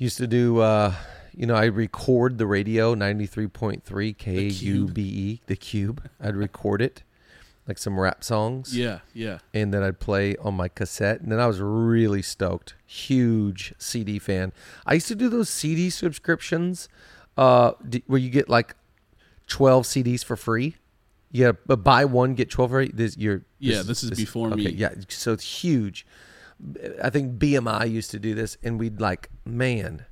Used to do, uh, you know, I record the radio 93.3 K U B E, the cube. I'd record it, like some rap songs. Yeah, yeah. And then I'd play on my cassette. And then I was really stoked. Huge CD fan. I used to do those CD subscriptions uh, d- where you get like 12 CDs for free. Yeah, but buy one, get 12 free. This, you're, Yeah, this is before me. Yeah, so it's huge. I think BMI used to do this, and we'd like, man,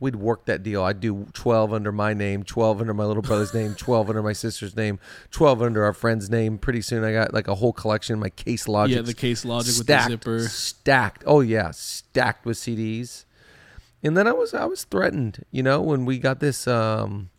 we'd work that deal. I'd do 12 under my name, 12 under my little brother's name, 12 under my sister's name, 12 under our friend's name. Pretty soon I got like a whole collection, my case logic. Yeah, the case logic stacked, with the zipper. Stacked. Oh yeah, stacked with CDs. And then I was I was threatened, you know, when we got this um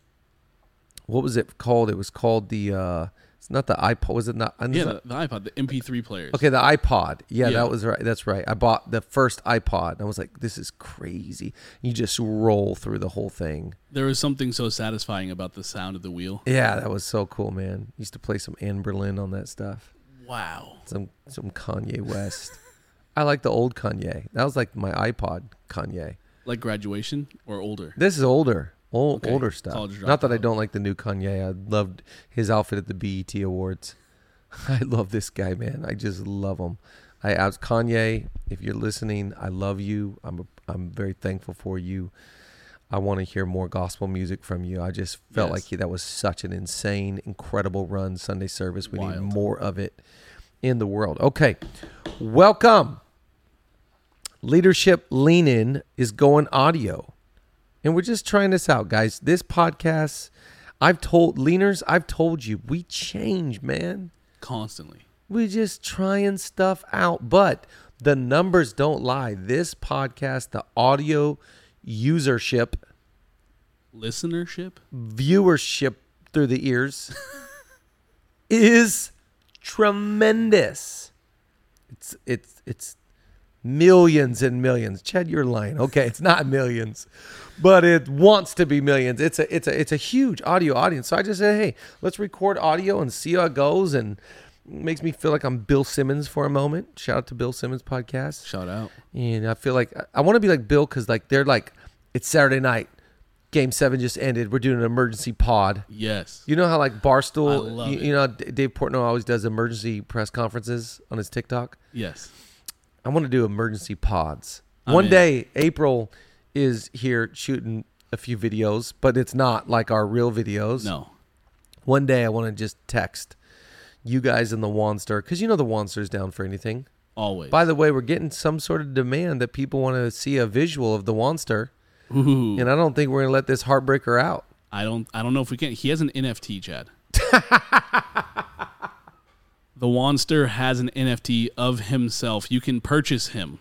what was it called? It was called the uh it's not the iPod. Was it not? Yeah, the, the, iPod, the MP3 players. Okay, the iPod. Yeah, Yeah. that was right. That's right. I bought the first iPod. And I was like, this is crazy. You just roll through the whole thing. There was something so satisfying about the sound of the wheel. Yeah, that was so cool, man. Used to play some Anne Berlin on that stuff. Wow. Some some Kanye West. I like the old Kanye. That was like my iPod Kanye. Like graduation or older? This is older. Old, Okay, older stuff. Not that I don't like the new Kanye. I loved his outfit at the BET Awards. I love this guy, man. I just love him. I, I was Kanye. If you're listening, I love you. I'm a, I'm very thankful for you. I want to hear more gospel music from you. I just felt Yes. like he, that was such an insane, incredible run Sunday service. We need more of it in the world. Okay, welcome. Leadership Lean In is going audio. And we're just trying this out, guys. This podcast, I've told leaners, I've told you, we change, man. Constantly. We're just trying stuff out, but the numbers don't lie. This podcast, the audio usership, Listenership? viewership through the ears is tremendous. It's it's it's millions and millions. Chad, you're lying. Okay, it's not millions, but it wants to be millions. It's a it's a it's a huge audio audience. So I just said, hey, let's record audio and see how it goes. And it makes me feel like I'm Bill Simmons for a moment. Shout out to Bill Simmons podcast. Shout out. And I feel like I want to be like Bill because like they're like it's Saturday night, game seven just ended. We're doing an emergency pod. Yes. You know how like Barstool, you, you know, Dave Portnoy always does emergency press conferences on his TikTok. Yes. I want to do emergency pods. I'm One in. day, April is here shooting a few videos, but it's not like our real videos. No. One day, I want to just text you guys in the Wanster because you know the Wanster's down for anything. Always. By the way, we're getting some sort of demand that people want to see a visual of the Wanster, Ooh. and I don't think we're gonna let this heartbreaker out. I don't I don't know if we can he has an NFT, Chad. the Wanster has an NFT of himself. You can purchase him.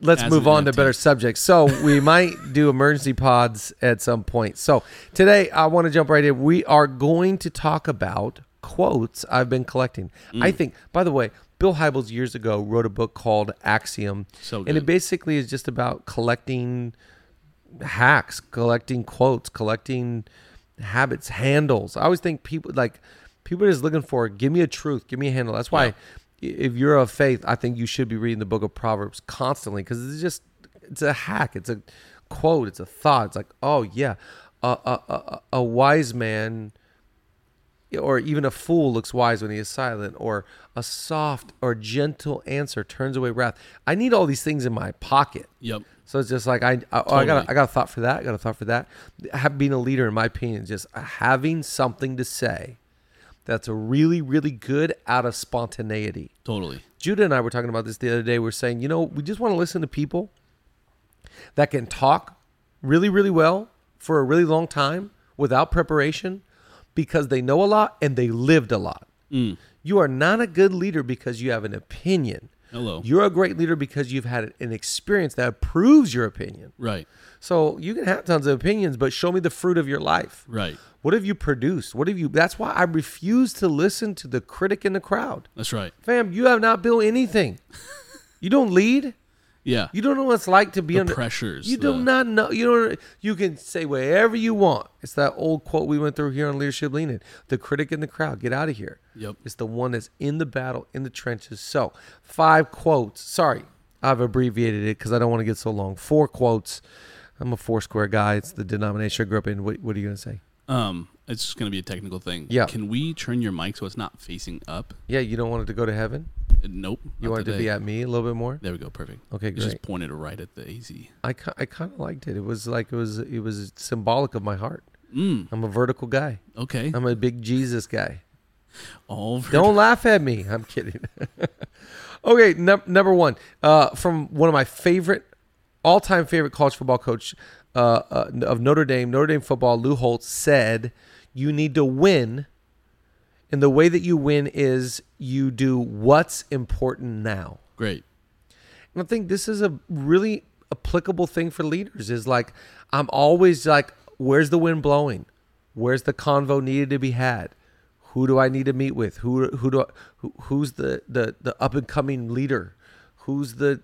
let's move on to better subjects. So we might do emergency pods at some point. So today I want to jump right in. We are going to talk about quotes I've been collecting. Mm. I think, by the way, Bill Hybels years ago wrote a book called Axiom, So and it basically is just about collecting hacks, collecting quotes, collecting habits, handles. I always think people like people are just looking for give me a truth, give me a handle. That's why Yeah. if you're of faith, I think you should be reading the book of Proverbs constantly because it's just it's a hack, it's a quote, it's a thought. It's like, oh yeah, a a, a, a wise man or even a fool looks wise when he is silent, or a soft or gentle answer turns away wrath. I need all these things in my pocket. Yep. So it's just like I, I, oh, I got, a, I got a thought for that. I got a thought for that. Have, being a leader, in my opinion, is just having something to say that's a really, really good out of spontaneity. Totally. Judah and I were talking about this the other day. We're saying, you know, we just want to listen to people that can talk really, really well for a really long time without preparation because they know a lot and they lived a lot. Mm. You are not a good leader because you have an opinion. Hello. You're a great leader because you've had an experience that proves your opinion. Right. So you can have tons of opinions, but show me the fruit of your life. Right. What have you produced? What have you? That's why I refuse to listen to the critic in the crowd. That's right. Fam, you have not built anything. you don't lead. Yeah. You don't know what it's like to be The under pressures, You do not know. You don't. You can say whatever you want. It's that old quote we went through here on Leadership Lean In. The critic in the crowd. Get out of here. Yep. It's the one that's in the battle, in the trenches. So, five quotes. Sorry, I've abbreviated it because I don't want to get so long. Four quotes I'm a Foursquare guy. It's the denomination I grew up in. What, what are you gonna say? Um, it's just gonna be a technical thing. Yeah. Can we turn your mic so it's not facing up? Yeah, you don't want it to go to heaven. Nope. You not want it to be at me a little bit more. There we go. Perfect. Okay, great. just pointed right at the AZ. I, I kind of liked it. It was like it was it was symbolic of my heart. Mm, I'm a vertical guy. okay. I'm a big Jesus guy. All ver- Don't laugh at me. I'm kidding. okay, num- number one uh, from one of my favorite, all-time favorite college football coach uh, uh, of Notre Dame, Notre Dame football. Lou Holtz said, "You need to win, and the way that you win is you do what's important now." Great. And I think this is a really applicable thing for leaders is like I'm always like where's the wind blowing? Where's the convo needed to be had? Who do I need to meet with? Who who do I, who, who's the the the up and coming leader? Who's the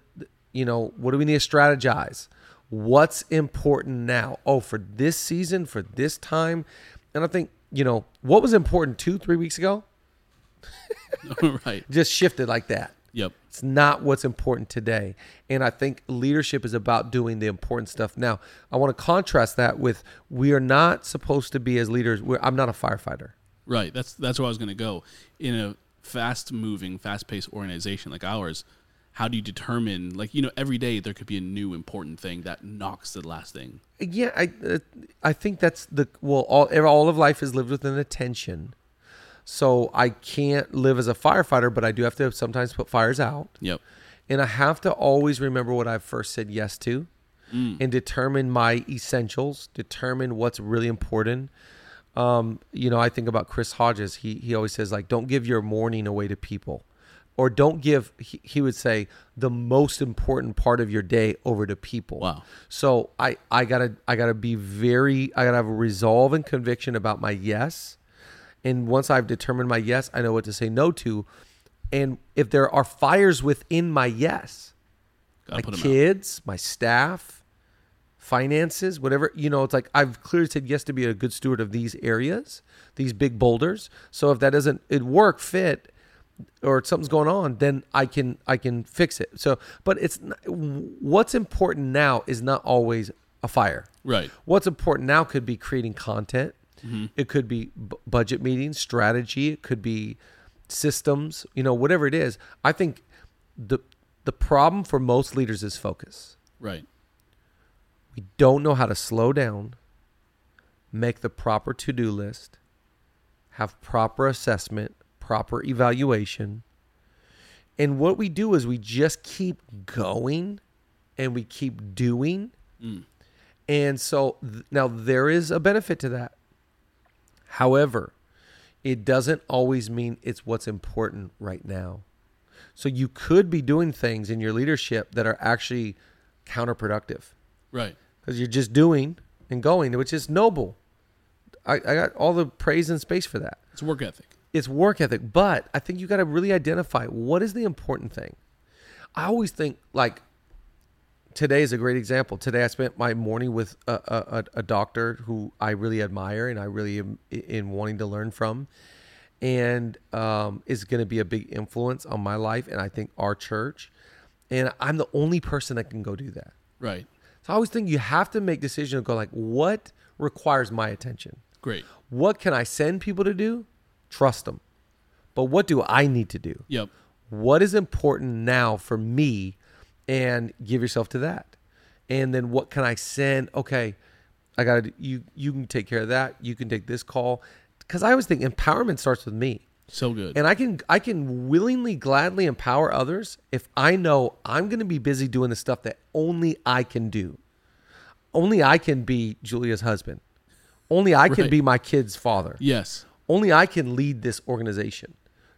you know, what do we need to strategize? What's important now? Oh, for this season, for this time. And I think, you know, what was important 2 3 weeks ago right. just shifted like that. Yep. It's not what's important today. And I think leadership is about doing the important stuff. Now, I want to contrast that with we are not supposed to be as leaders. We're, I'm not a firefighter. Right. That's that's where I was going to go. In a fast-moving, fast-paced organization like ours, how do you determine? Like you know, every day there could be a new important thing that knocks the last thing. Yeah, I uh, I think that's the well all all of life is lived with an attention. So I can't live as a firefighter, but I do have to sometimes put fires out. Yep. And I have to always remember what I first said yes to and determine my essentials, determine what's really important. Um, you know, I think about Chris Hodges. He he always says like don't give your morning away to people. Or don't give he, he would say the most important part of your day over to people. Wow. So I I got to I got to be very I got to have a resolve and conviction about my yes. And once I've determined my yes, I know what to say no to. And if there are fires within my yes, Gotta my 'em out. kids, my staff, finances, whatever, you know, it's like I've clearly said yes to be a good steward of these areas, these big boulders. So if that doesn't it work fit or something's going on, then I can I can fix it. So, but it's not, what's important now is not always a fire. Right. What's important now could be creating content. Mm-hmm. It could be b- budget meetings, strategy. It could be systems. You know, whatever it is. I think the the problem for most leaders is focus. Right. We don't know how to slow down, make the proper to do list, have proper assessment, proper evaluation. And what we do is we just keep going and we keep doing. Mm. And so th- now there is a benefit to that. However, it doesn't always mean it's what's important right now. So you could be doing things in your leadership that are actually counterproductive Right. because you're just doing and going, which is noble. I, I got all the praise and space for that. It's work ethic. It's work ethic, but I think you got to really identify what is the important thing. I always think like today is a great example. Today I spent my morning with a, a, a- doctor who I really admire and I really am in wanting to learn from, and um, is going to be a big influence on my life and I think our church. And I'm the only person that can go do that. Right. So I always think you have to make decisions and go like, what requires my attention? Great. What can I send people to do? Trust them. But what do I need to do? Yep. What is important now for me? And give yourself to that. And then what can I send? Okay, I got to you you can take care of that. You can take this call cuz I always think empowerment starts with me. So good. And I can I can willingly gladly empower others if I know I'm going to be busy doing the stuff that only I can do. Only I can be Julia's husband. Only I can Right. be my kid's father. yes. Only I can lead this organization.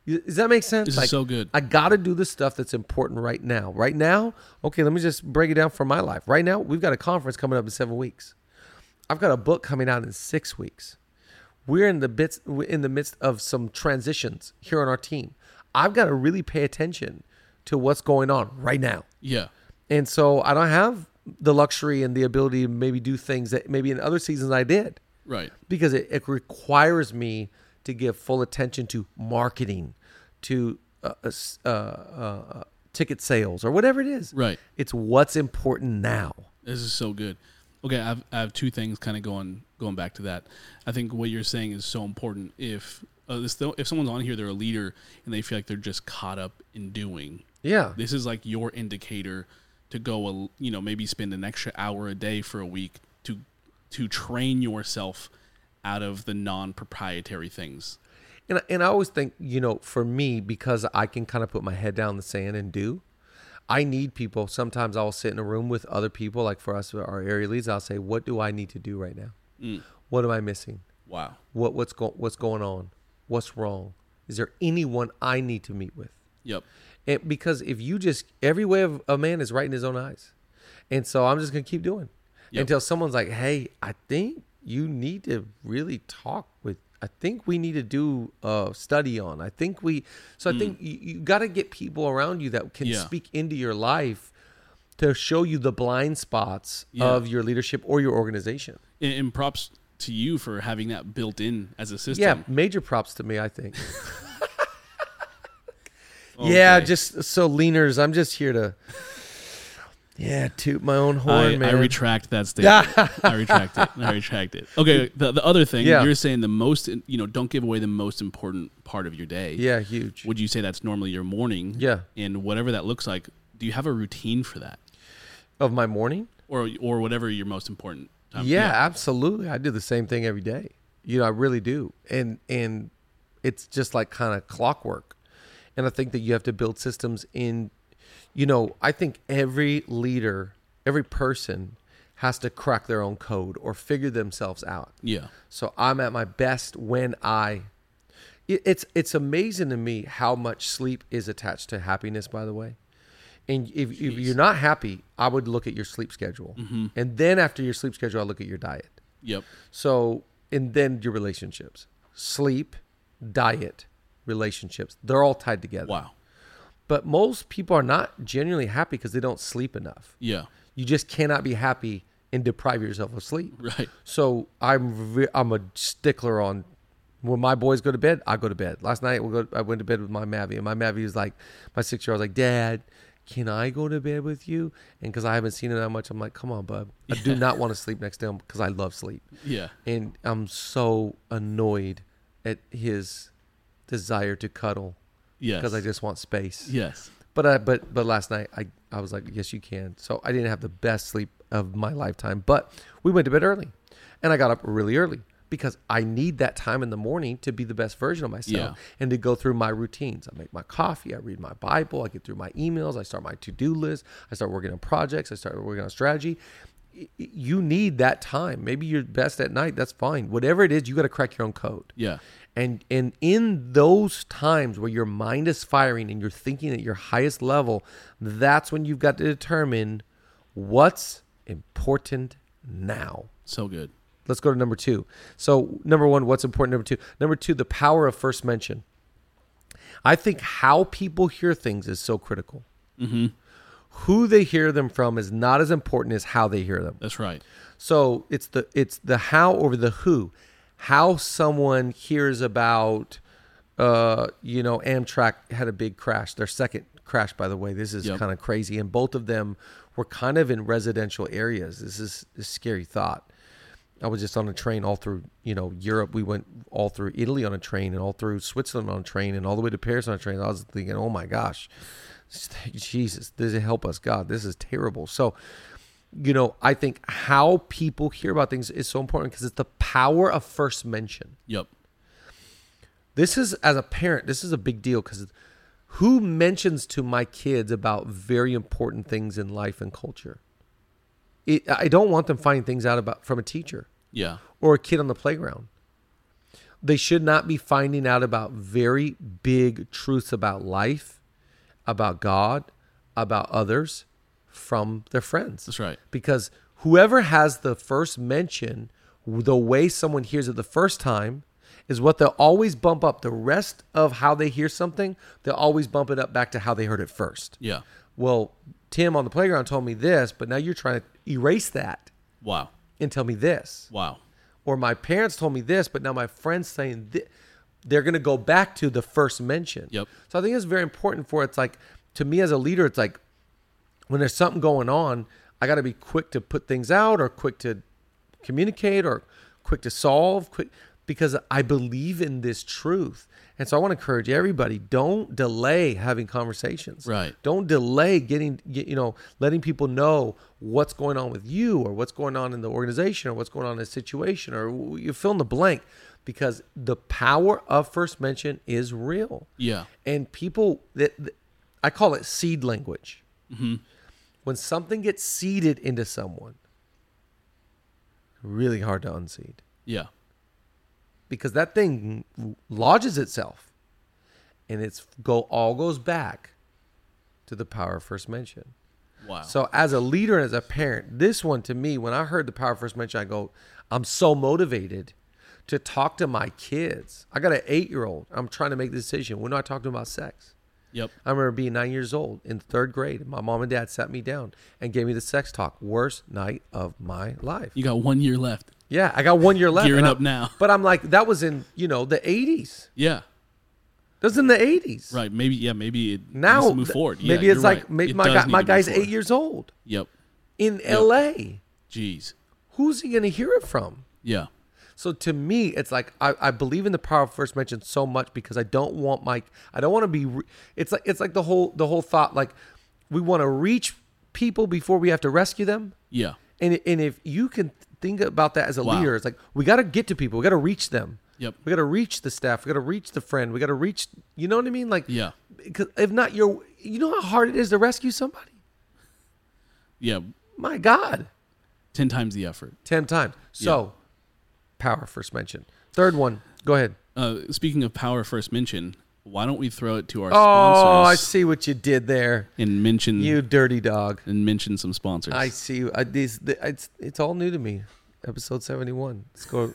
Does that make sense? This is so good. I got to do the stuff that's important right now. Right now, okay, let me just break it down for my life. Right now, we've got a conference coming up in seven weeks. I've got a book coming out in six weeks. We're in the bits in the midst of some transitions here on our team. I've got to really pay attention to what's going on right now. Yeah. And so I don't have the luxury and the ability to maybe do things that maybe in other seasons I did Right. because it, it requires me to give full attention to marketing, to uh, uh, uh, uh, uh, ticket sales, or whatever it is. Right. It's what's important now. This is so good. Okay, I have, I have two things kind of going going back to that. I think what you're saying is so important. If uh, this, if someone's on here, they're a leader and they feel like they're just caught up in doing. Yeah. This is like your indicator to go, a, you know, maybe spend an extra hour a day for a week to train yourself out of the non-proprietary things. And and I always think, you know, for me, because I can kind of put my head down the sand and do, I need people. Sometimes I'll sit in a room with other people, like for us, our area leads. I'll say, "What do I need to do right now? Mm. What am I missing? Wow. What what's going what's going on? What's wrong? Is there anyone I need to meet with? Yep. And because if you just every way of a man is right in his own eyes, and so I'm just gonna keep doing Yep. until someone's like, "Hey, I think you need to really talk with." I think we need to do a study on. I think we. So I mm. think you, you got to get people around you that can. Yeah. speak into your life to show you the blind spots Yeah. of your leadership or your organization. And, and props to you for having that built in as a system. Yeah, major props to me. I think. Yeah, just so leaners. I'm just here to, yeah, toot my own horn, I, man. I retract that statement. I retract it. I retract it. Okay, the, the other thing Yeah. you're saying the most, you know, don't give away the most important part of your day. yeah, huge. Would you say that's normally your morning? Yeah. And whatever that looks like, do you have a routine for that, Of my morning. or or whatever your most important? Time? yeah, absolutely. I do the same thing every day. You know, I really do, and and it's just like kind of clockwork. And I think that you have to build systems in. You know, I think every leader, every person, has to crack their own code or figure themselves out. Yeah. So I'm at my best when I. it- It's it's amazing to me how much sleep is attached to happiness. By the way, and if, if you're not happy, I would look at your sleep schedule, mm-hmm. and then after your sleep schedule, I look at your diet. Yep. So and then your relationships, sleep, diet, relationships. They're all tied together. Wow. But most people are not genuinely happy because they don't sleep enough. Yeah. You just cannot be happy and deprive yourself of sleep. Right. So I'm re- I'm a stickler on when my boys go to bed, I go to bed. Last night we go, I went to bed with my Mavi, and my Mavi was like, my six year old was like, Dad, can I go to bed with you? And because I haven't seen him that much, I'm like, come on, bub. I do not want to sleep next to him because I love sleep, Yeah. and I'm so annoyed at his desire to cuddle Yes. because I just want space. Yes. But I but but last night I I was like, yes, you can. So I didn't have the best sleep of my lifetime, but we went to bed early, and I got up really early because I need that time in the morning to be the best version of myself Yeah. and to go through my routines. I make my coffee, I read my Bible, I get through my emails, I start my to do list, I start working on projects, I start working on strategy. You need that time. Maybe you're best at night. That's fine. Whatever it is, you got to crack your own code Yeah. And and in those times where your mind is firing and you're thinking at your highest level that's when you've got to determine what's important now So good. let's go to number two so number one what's important number two number two the power of first mention i think how people hear things is so critical Mm-hmm. who they hear them from is not as important as how they hear them That's right. so it's the it's the how over the who. How someone hears about uh you know Amtrak had a big crash. Their second crash by the way. This is Yep. kind of crazy and both of them were kind of in residential areas. This is a scary thought. I was just on a train all through, you know, Europe. We went all through Italy on a train and all through Switzerland on a train and all the way to Paris on a train. I was thinking, "Oh my gosh. Jesus, this help us God. This is terrible." So, you know, I think how people hear about things is so important because it's the power of first mention. Yep. This is, as a parent, this is a big deal because who mentions to my kids about very important things in life and culture? It, I don't want them finding things out about from a teacher Yeah. or a kid on the playground. They should not be finding out about very big truths about life, about God, about others from their friends That's right. because whoever has the first mention, the way someone hears it the first time, is what they'll always bump up. The rest of how they hear something, they'll always bump it up back to how they heard it first. Yeah. Well, Tim on the playground told me this, but now you're trying to erase that Wow. and tell me this. Wow. Or my parents told me this, but now my friends saying this. They're going to go back to the first mention. Yep. So I think it's very important for it's like to me as a leader, it's like when there's something going on, I got to be quick to put things out or quick to communicate or quick to solve, quick because I believe in this truth. And so I want to encourage everybody, don't delay having conversations. Right. Don't delay getting get, you know, letting people know what's going on with you or what's going on in the organization or what's going on in a situation or you fill in the blank because the power of first mention is real Yeah. and people that that- I call it seed language. Mm-hmm. When something gets seeded into someone, really hard to unseed Yeah. because that thing lodges itself, and it's go all goes back to the power of first mention. Wow. So as a leader and as a parent, this one to me, when I heard the power of first mention, I go, I'm so motivated to talk to my kids. I got an eight year old. I'm trying to make the decision. We're not talking about sex. Yep. I remember being nine years old in third grade. My mom and dad sat me down and gave me the sex talk. Worst night of my life. You got one year left. Yeah, I got one year left. Gearing I- up now. But I'm like, that was in, you know, the 80s. Yeah. That was in the 80s. Right. Maybe. Yeah. Maybe it Now, move forward. Yeah, maybe it's like, right. maybe It my, guy, my guy's eight years old Yep. in LA. Jeez. Who's he going to hear it from? Yeah. So to me, it's like I, I believe in the power of first mention so much because I don't want my I don't want to be. Re- it's like it's like the whole the whole thought like we want to reach people before we have to rescue them. Yeah. And and if you can think about that as a Wow. leader, it's like we got to get to people. We got to reach them. Yep. We got to reach the staff. We got to reach the friend. We got to reach. You know what I mean? Like Yeah. Because if not, you're. You know how hard it is to rescue somebody. Yeah. My God, Ten times the effort. ten times. So, power first mention. Third one. Go ahead. Uh, speaking of power, first mention. Why don't we throw it to our sponsors? Oh, I sponsors see what you did there. and mention You dirty dog. and mention some sponsors? I see. I, these, the, it's it's all new to me. Episode seventy one. Let's go.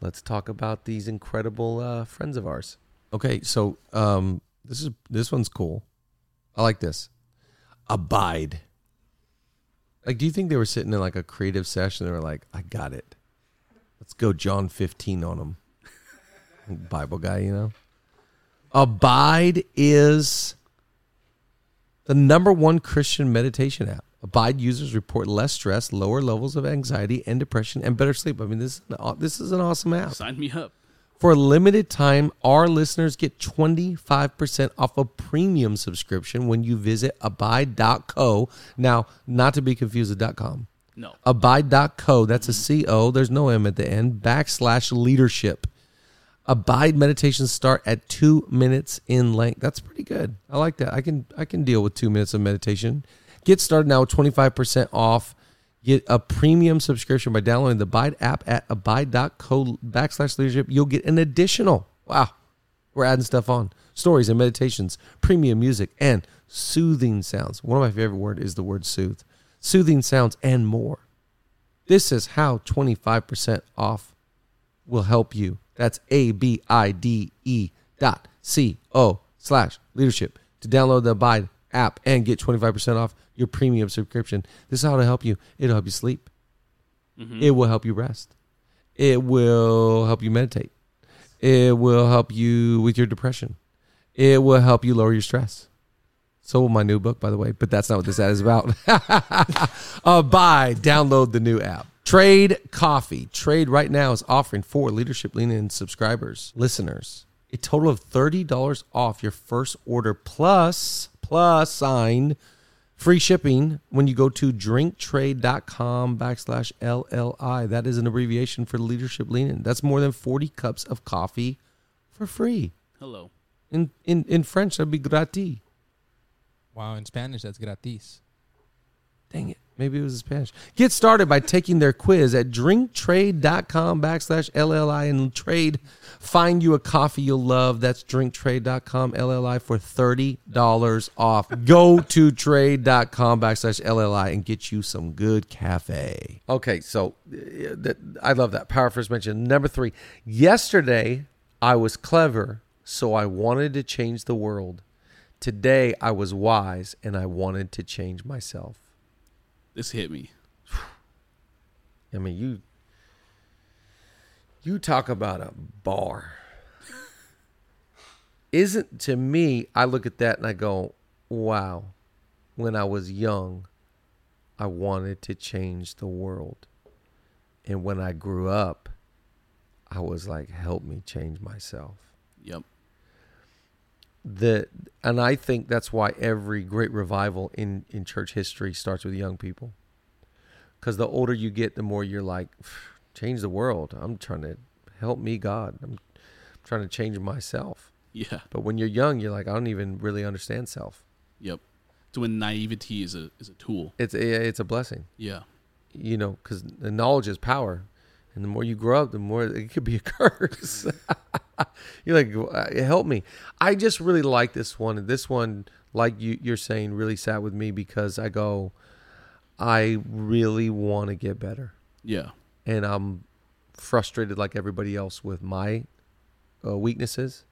Let's talk about these incredible uh, friends of ours. Okay, so um, this is this one's cool. I like this. Abide. Like, do you think they were sitting in like a creative session? They were like, "I got it. Let's go John fifteen on them." Bible guy, you know. Abide is the number one Christian meditation app. Abide users report less stress, lower levels of anxiety and depression, and better sleep. I mean, this is an, this is an awesome app. Sign me up. For a limited time, our listeners get 25% off a premium subscription when you visit abide.co. Now, not to be confused with .com. No. Abide.co, that's a mm-hmm. C-O, there's no M at the end, backslash leadership. Abide meditations start at two minutes in length. That's pretty good. I like that. I can I can deal with two minutes of meditation. Get started now with 25% off. Get a premium subscription by downloading the Abide app at abide.co backslash leadership. You'll get an additional, wow, we're adding stuff on. Stories and meditations, premium music, and soothing sounds. One of my favorite words is the word soothe. Soothing sounds and more. This is how 25% off will help you. That's A B I D E dot C O slash leadership to download the Abide app and get 25% off your premium subscription. This is how to help you. It'll help you sleep. Mm-hmm. It will help you rest. It will help you meditate. It will help you with your depression. It will help you lower your stress. So will my new book, by the way, but that's not what this ad is about. uh, buy, download the new app. Trade Coffee. Trade right now is offering for Leadership Lean In subscribers, listeners, a total of $30 off your first order plus, plus sign free shipping when you go to drinktrade.com backslash LLI. That is an abbreviation for Leadership Lean In. That's more than 40 cups of coffee for free. Hello. In, in, in French, that'd be gratis. Wow, in Spanish, that's gratis. Dang it. Maybe it was in Spanish. Get started by taking their quiz at drinktrade.com backslash LLI and trade. Find you a coffee you'll love. That's drinktrade.com LLI for $30 off. Go to trade.com backslash LLI and get you some good cafe. Okay, so uh, I love that. Power first mention. Number three, yesterday I was clever, so I wanted to change the world. Today I was wise and I wanted to change myself. This hit me. I mean, you you talk about a bar. Isn't to me, I look at that and I go, wow, when I was young, I wanted to change the world. And when I grew up, I was like, help me change myself. Yep. The and I think that's why every great revival in in church history starts with young people. Cuz the older you get, the more you're like change the world. I'm trying to help me God. I'm trying to change myself. Yeah. But when you're young, you're like I don't even really understand self. Yep. So when naivety is a is a tool. It's a, it's a blessing. Yeah. you know, because the knowledge is power, and the more you grow up, the more it could be a curse. you're like, "Uh, help me. I just really like this one. This one, like you, you're saying, really sat with me because I go, I really want to get better, Yeah. and I'm frustrated like everybody else with my uh, weaknesses,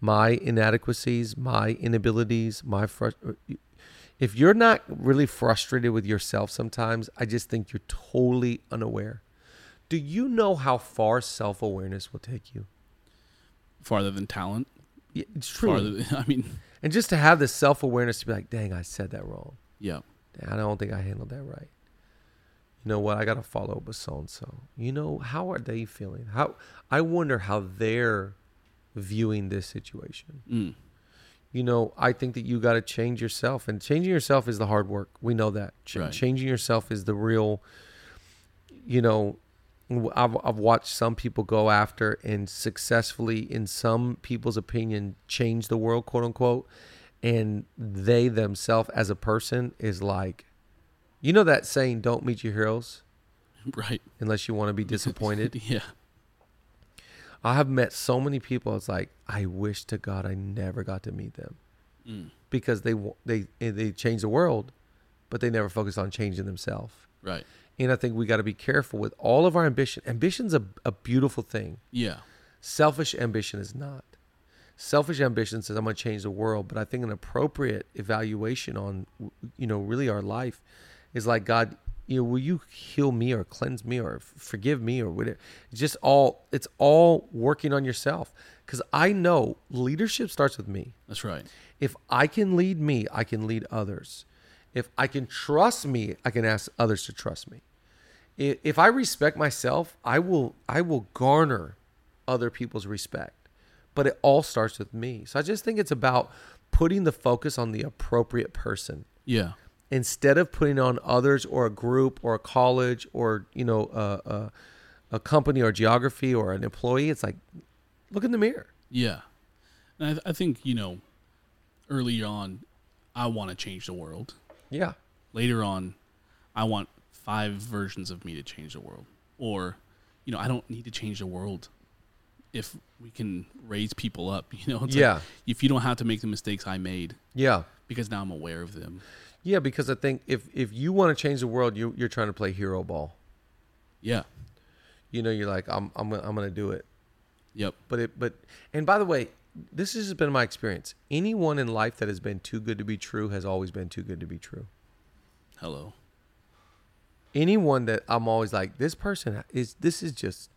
my inadequacies, my inabilities, my frust- if you're not really frustrated with yourself sometimes, I just think you're totally unaware. Do you know how far self awareness will take you? Farther than talent. Yeah, It's true. Farther than, I mean, and just to have this self awareness to be like, dang, I said that wrong. yeah. I don't think I handled that right. You know what? I got to follow up with so and so. You know, how are they feeling? How I wonder how they're viewing this situation. Mm. you know, I think that you got to change yourself, and changing yourself is the hard work. We know that. Ch- Right. Changing yourself is the real. You know, I've I've watched some people go after and successfully, in some people's opinion, change the world, quote unquote, and they themselves as a person is like, you know that saying, "Don't meet your heroes Right. unless you want to be disappointed." yeah. I have met so many people. It's like I wish to God I never got to meet them. Mm. because they they they change the world, but they never focus on changing themselves. Right. And I think we got to be careful with all of our ambition. Ambition's a, a beautiful thing. Yeah. Selfish ambition is not. Selfish ambition says I'm going to change the world, but I think an appropriate evaluation on you know really our life is like God, you know, will you heal me or cleanse me or forgive me or whatever? It's just all it's all working on yourself because I know leadership starts with me That's right. if I can lead me, I can lead others. If I can trust me, I can ask others to trust me. If I respect myself, I will I will garner other people's respect. But it all starts with me. So I just think it's about putting the focus on the appropriate person Yeah. instead of putting on others or a group or a college or you know a, a, a company or geography or an employee. It's like look in the mirror. Yeah. And I, th- I think, you know, early on, I want to change the world. Yeah. Later on, I want five versions of me to change the world. Or, you know, I don't need to change the world if we can raise people up. You know, it's like, Yeah. if you don't have to make the mistakes I made Yeah. because now I'm aware of them. Yeah, because I think if if you want to change the world, you you're trying to play hero ball. Yeah. You know, you're like I'm I'm gonna- I'm to do it. Yep. But it but and by the way, this has been my experience. Anyone in life that has been too good to be true has always been too good to be true. Hello. Anyone that I'm always like this person is this is just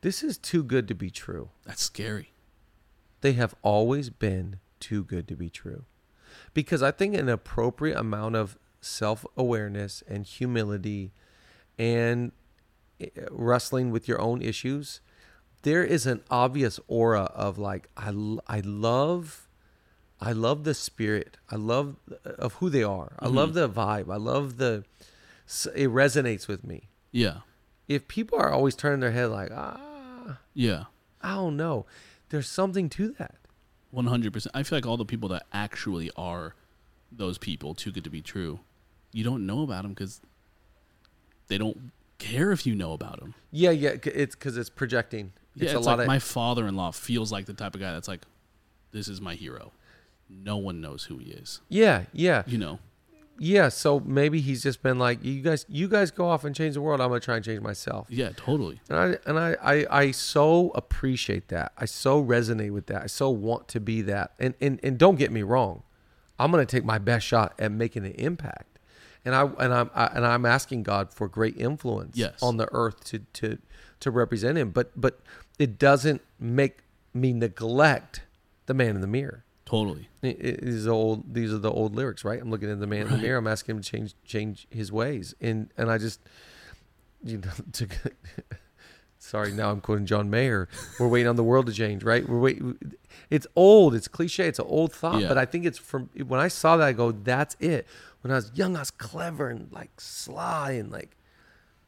this is too good to be true. That's scary. They have always been too good to be true. Because I think an appropriate amount of self awareness and humility and eh, wrestling with your own issues, there is an obvious aura of like, I, I love. I love the spirit. I love uh, of who they are. I love the vibe. I love the. It resonates with me. Yeah. If people are always turning their head like, ah, Yeah. I don't know, there's something to that. One hundred percent. I feel like all the people that actually are those people too good to be true, you don't know about them because they don't care if you know about them. Yeah, yeah, it's because it's projecting. Yeah, It's it's, a lot like of my father-in-law feels like the type of guy that's like, this is my hero. No one knows who he is. yeah, yeah, You know. Yeah. So maybe he's just been like, you guys, you guys go off and change the world. I'm gonna try and change myself. Yeah. Totally. And I and I, I I so appreciate that. I so resonate with that. I so want to be that. And and and don't get me wrong, I'm gonna take my best shot at making an impact. And I and I'm I, and I'm asking God for great influence Yes. on the earth to to to represent Him. But but it doesn't make me neglect the man in the mirror. Totally. I- I- These are old. These are the old lyrics, right? I'm looking at the man in the mirror. I'm asking him to change change his ways, and and I just, you know, to, sorry, now I'm quoting John Mayer. We're waiting on the world to change, right? We're waiting. It's old. It's cliche. It's an old thought, Yeah. but I think it's from when I saw that. I go, that's it. When I was young, I was clever and like sly and like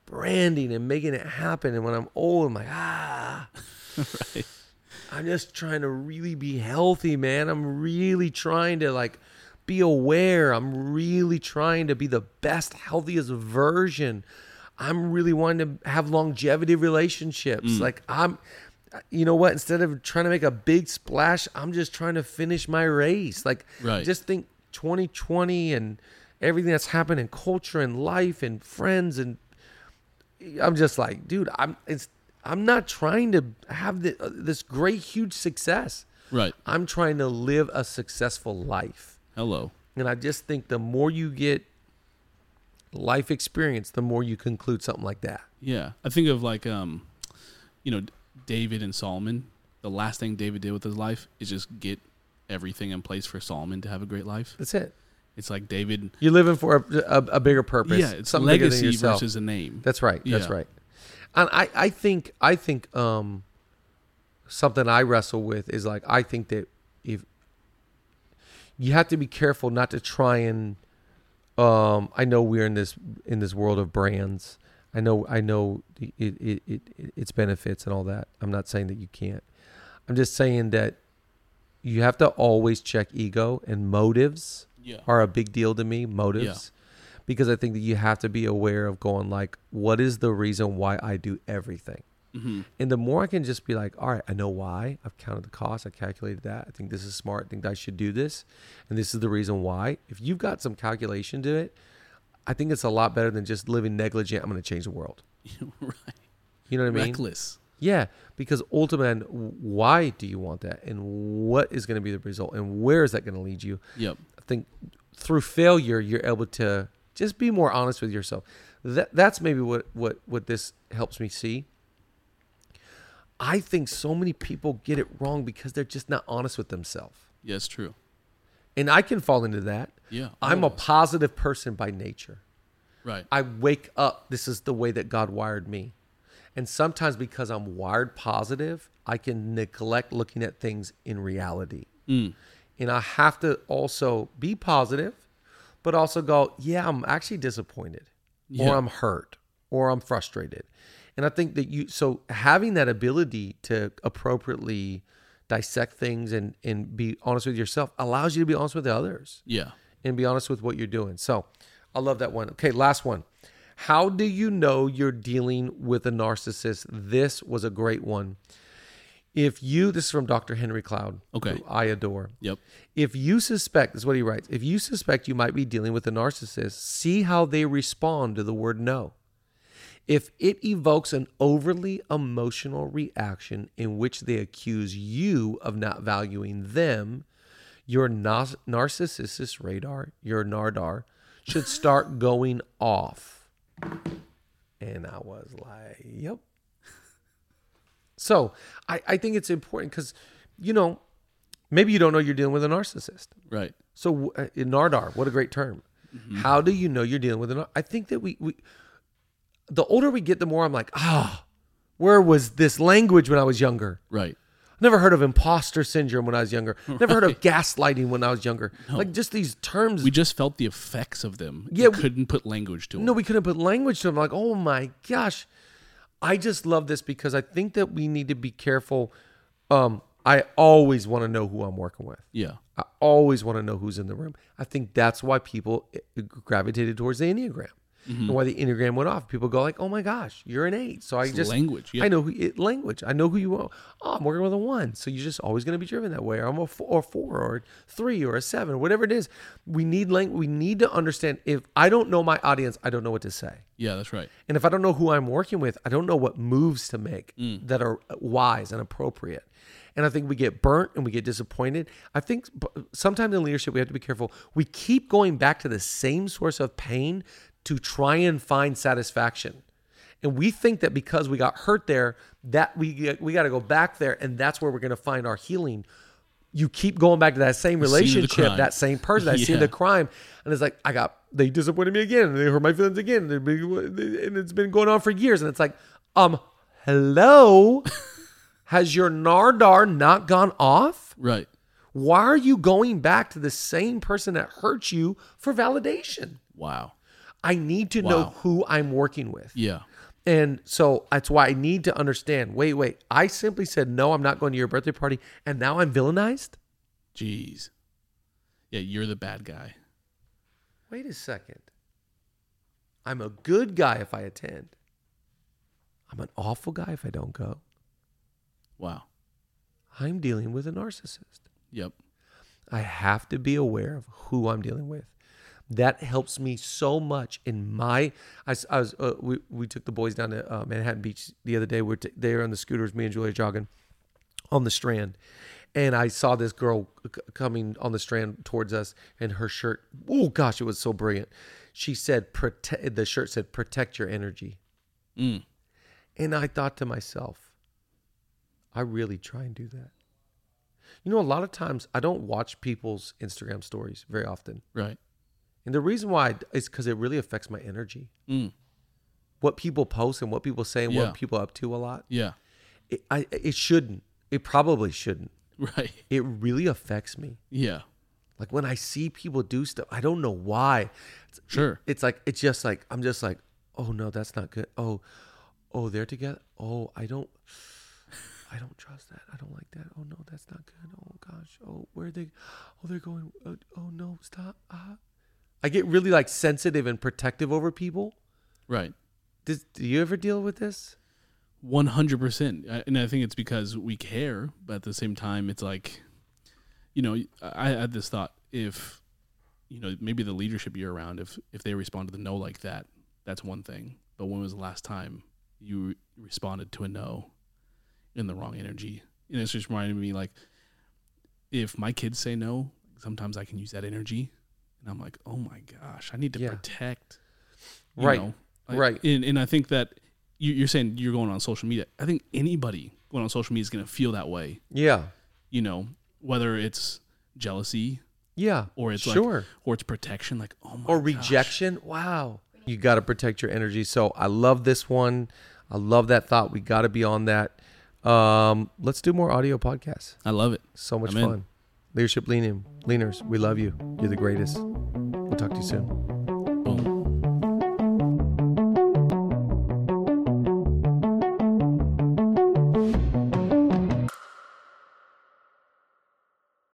branding and making it happen. And when I'm old, I'm like, ah. right. I'm just trying to really be healthy, man. I'm really trying to like be aware. I'm really trying to be the best, healthiest version. I'm really wanting to have longevity relationships. Mm. Like I'm you know what? Instead of trying to make a big splash, I'm just trying to finish my race. Like Right. just think 2020 and everything that's happened in culture and life and friends and I'm just like, dude, I'm it's I'm not trying to have the, uh, this great huge success. Right. I'm trying to live a successful life. Hello. And I just think the more you get life experience, the more you conclude something like that. Yeah. I think of like um you know, David and Solomon. The last thing David did with his life is just get everything in place for Solomon to have a great life. That's it. It's like David You're living for a, a, a bigger purpose. Yeah, it's something bigger than legacy versus a name. That's right. That's Yeah. right. And I, I think I think um something I wrestle with is like I think that if you have to be careful not to try and um I know we're in this in this world of brands. I know I know it, it, it, it its benefits and all that. I'm not saying that you can't. I'm just saying that you have to always check ego and motives Yeah. are a big deal to me motives because i think that you have to be aware of going like what is the reason why i do everything? Hmm and the more i can just be like all right i know why. I've counted the cost i calculated that. I think this is smart. I think i should do this. And this is the reason why. If you've got some calculation to it i think it's a lot better than just living negligent i'm going to change the world. Right. you know what i mean? Reckless. yeah, because ultimately, why do you want that, and what is going to be the result, and where is that going to lead you? Yep. I think through failure, you're able to just be more honest with yourself. That that's maybe what what what this helps me see. I think so many people get it wrong because they're just not honest with themselves, Yeah, it's true. and I can fall into that. Yeah. I'm a positive person by nature. right. I wake up, this is the way that God wired me. And sometimes because I'm wired positive, I can neglect looking at things in reality. Mm. And I have to also be positive, but also go, yeah, I'm actually disappointed Yeah. or I'm hurt or I'm frustrated. And I think that you, so having that ability to appropriately dissect things and, and be honest with yourself allows you to be honest with others Yeah. and be honest with what you're doing. So I love that one. Okay, last one. How do you know you're dealing with a narcissist? This was a great one. If you, this is from Dr. Henry Cloud, Okay. who I adore. Yep. If you suspect, this is what he writes, if you suspect you might be dealing with a narcissist, see how they respond to the word no. If it evokes an overly emotional reaction in which they accuse you of not valuing them, your nas- narcissist radar, your nardar, should start going off. And I was like, yep. So I, I think it's important because, you know, maybe you don't know you're dealing with a narcissist. Right. So uh, Nardar, what a great term. How do you know you're dealing with an? I think that we we, the older we get, the more I'm like, ah, where was this language when I was younger? Right. Never heard of imposter syndrome when I was younger. Never heard of gaslighting when I was younger. Like just these terms. We just felt the effects of them. Yeah, we- couldn't put language to them. no, we couldn't put language to them. Like, oh my gosh, I just love this because I think that we need to be careful. Um, I always want to know who I'm working with. Yeah. I always want to know who's in the room. I think that's why people eh, gravitated towards the Enneagram. And why the Enneagram went off. People go like, "Oh my gosh, you're an eight. So I It's just language, yeah. I know who it, language. I know who you are. Oh, I'm working with a one. So you're just always going to be driven that way. Or I'm a four, or four or three or a seven, whatever it is. We need language. We need to understand. If I don't know my audience, I don't know what to say. Yeah, that's right. And if I don't know who I'm working with, I don't know what moves to make Mm. that are wise and appropriate. And I think we get burnt and we get disappointed. I think sometimes in leadership, we have to be careful. We keep going back to the same source of pain to try and find satisfaction. And we think that because we got hurt there, that we we got to go back there and that's where we're going to find our healing. you keep going back to that same The scene of the relationship, that same person, that scene of the crime, and it's like I got they disappointed me again, and they hurt my feelings again, and and it's been going on for years, and it's like, um, hello, has your nardar not gone off? Right. Why are you going back to the same person that hurt you for validation? Wow. I need to know who I'm working with. Yeah. And so that's why I need to understand wait, wait, I simply said, no, I'm not going to your birthday party. And now I'm villainized? Jeez. Yeah, you're the bad guy. Wait a second. I'm a good guy if I attend. I'm an awful guy if I don't go. Wow. I'm dealing with a narcissist. Yep. I have to be aware of who I'm dealing with. That helps me so much in my. I was uh, we we took the boys down to uh, Manhattan Beach the other day. We're t- they were on the scooters, me and Julia jogging on the Strand, and I saw this girl c- coming on the Strand towards us, and her shirt. Oh gosh, it was so brilliant. She said, "Protect." The shirt said, "Protect your energy," Mm. and I thought to myself, I really try and do that. You know, a lot of times I don't watch people's Instagram stories very often. Right. And the reason why is because it really affects my energy. Mm. What people post and what people say and Yeah. what people up to a lot. Yeah. It, I, it shouldn't. It probably shouldn't. Right. It really affects me. Yeah. Like when I see people do stuff, I don't know why. It's, Sure. it's like it's just like I'm just like, oh no, that's not good. Oh, oh, they're together. Oh, I don't, I don't trust that. I don't like that. Oh no, that's not good. Oh gosh. Oh, where are they? Oh, they're going. Oh, oh no, stop. Ah. I get really like sensitive and protective over people. Right. Does, do you ever deal with this? One hundred percent, and I think it's because we care, but at the same time, it's like, you know, I had this thought: if, you know, maybe the leadership you're around, if if they respond to the no like that, that's one thing. But when was the last time you re- responded to a no in the wrong energy? And it's just reminding me, like, if my kids say no, sometimes I can use that energy, and I'm like, oh my gosh, I need to Yeah. protect, Right. know? Like, Right. And, and I think that you, you're saying you're going on social media. I think anybody going on social media is going to feel that way. Yeah. You know, whether it's jealousy Yeah. or it's like, sure. or it's protection, like oh my or gosh. rejection. Wow. You got to protect your energy. So I love this one. I love that thought. We got to be on that. Um, let's do more audio podcasts. I love it. So much I'm in. Leadership Lean In, leaners, we love you. You're the greatest. We'll talk to you soon.